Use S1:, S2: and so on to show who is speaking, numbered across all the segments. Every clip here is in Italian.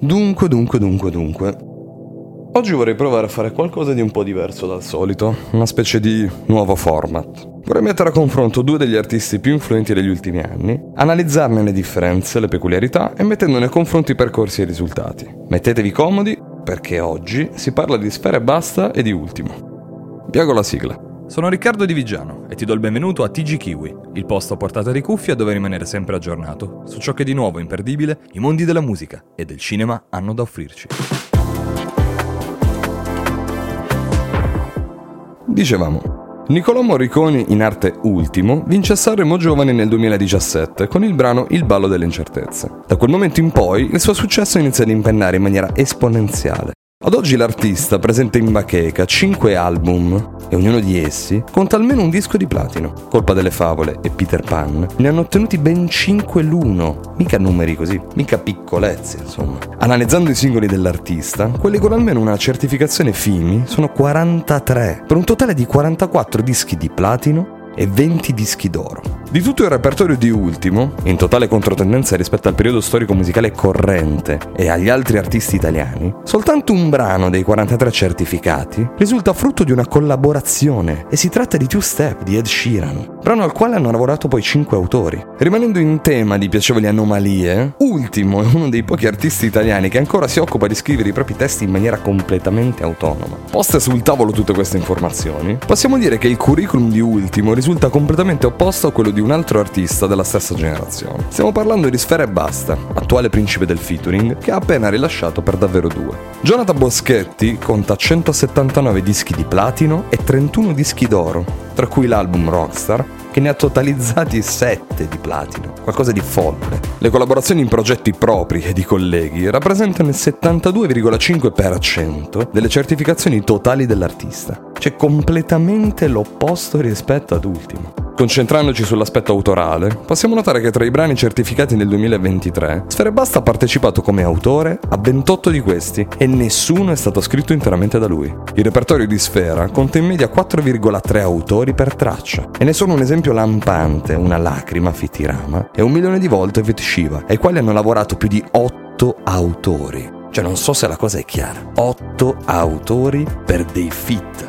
S1: Dunque, dunque, dunque, dunque. Oggi vorrei provare a fare qualcosa di un po' diverso dal solito, una specie di nuovo format. Vorrei mettere a confronto due degli artisti più influenti degli ultimi anni, analizzarne le differenze, le peculiarità e mettendone a confronto i percorsi e i risultati. Mettetevi comodi perché oggi si parla di Sfera e Basta e di Ultimo. Piago la sigla.
S2: Sono Riccardo Di Vigiano e ti do il benvenuto a TG Kiwi, il posto a portata di cuffia dove rimanere sempre aggiornato su ciò che di nuovo imperdibile i mondi della musica e del cinema hanno da offrirci.
S1: Dicevamo, Niccolò Morricone in arte Ultimo vince a Sanremo Giovani nel 2017 con il brano Il ballo delle incertezze. Da quel momento in poi il suo successo inizia ad impennare in maniera esponenziale. Ad oggi l'artista presenta in bacheca 5 album e ognuno di essi conta almeno un disco di platino. Colpa delle favole e Peter Pan ne hanno ottenuti ben 5 l'uno, mica numeri così, mica piccolezze insomma. Analizzando i singoli dell'artista, quelli con almeno una certificazione FIMI sono 43, per un totale di 44 dischi di platino e 20 dischi d'oro. Di tutto il repertorio di Ultimo, in totale controtendenza rispetto al periodo storico musicale corrente e agli altri artisti italiani, soltanto un brano dei 43 certificati risulta frutto di una collaborazione e si tratta di Two Step di Ed Sheeran, brano al quale hanno lavorato poi 5 autori. Rimanendo in tema di piacevoli anomalie, Ultimo è uno dei pochi artisti italiani che ancora si occupa di scrivere i propri testi in maniera completamente autonoma. Poste sul tavolo tutte queste informazioni, possiamo dire che il curriculum di Ultimo risulta completamente opposto a quello di un altro artista della stessa generazione. Stiamo parlando di Sfera e Basta, attuale principe del featuring, che ha appena rilasciato per davvero due. Jonathan Boschetti conta 179 dischi di platino e 31 dischi d'oro, tra cui l'album Rockstar, che ne ha totalizzati 7 di platino, qualcosa di folle. Le collaborazioni in progetti propri e di colleghi rappresentano il 72,5% delle certificazioni totali dell'artista, cioè completamente l'opposto rispetto ad Ultimo. Concentrandoci sull'aspetto autorale, possiamo notare che tra i brani certificati nel 2023, Sfere Basta ha partecipato come autore a 28 di questi e nessuno è stato scritto interamente da lui. Il repertorio di Sfera conta in media 4,3 autori per traccia e ne sono un esempio lampante, una lacrima Fitirama e un milione di volte Vet Shiva, ai quali hanno lavorato più di 8 autori. Cioè non so se la cosa è chiara. 8 autori per dei fit.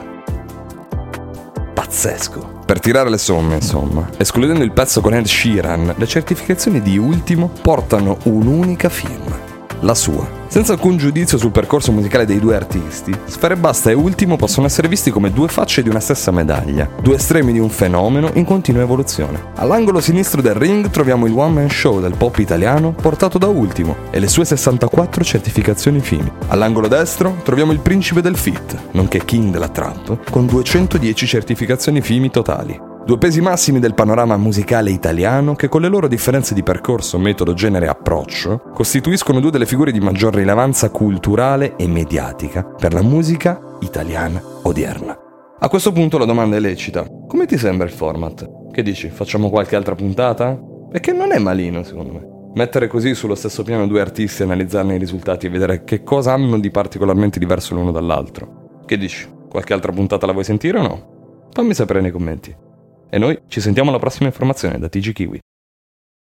S1: Pazzesco. Per tirare le somme, insomma, escludendo il pezzo con Ed Sheeran, le certificazioni di Ultimo portano un'unica firma, la sua. Senza alcun giudizio sul percorso musicale dei due artisti, Sfere Basta e Ultimo possono essere visti come due facce di una stessa medaglia, due estremi di un fenomeno in continua evoluzione. All'angolo sinistro del ring troviamo il one man show del pop italiano portato da Ultimo e le sue 64 certificazioni FIMI. All'angolo destro troviamo il principe del fit, nonché king della trap, con 210 certificazioni FIMI totali. Due pesi massimi del panorama musicale italiano che con le loro differenze di percorso, metodo, genere e approccio costituiscono due delle figure di maggior rilevanza culturale e mediatica per la musica italiana odierna. A questo punto la domanda è lecita. Come ti sembra il format? Che dici? Facciamo qualche altra puntata? Perché non è malino secondo me. Mettere così sullo stesso piano due artisti, analizzarne i risultati e vedere che cosa hanno di particolarmente diverso l'uno dall'altro. Che dici? Qualche altra puntata la vuoi sentire o no? Fammi sapere nei commenti. E noi ci sentiamo alla prossima informazione da TG Kiwi.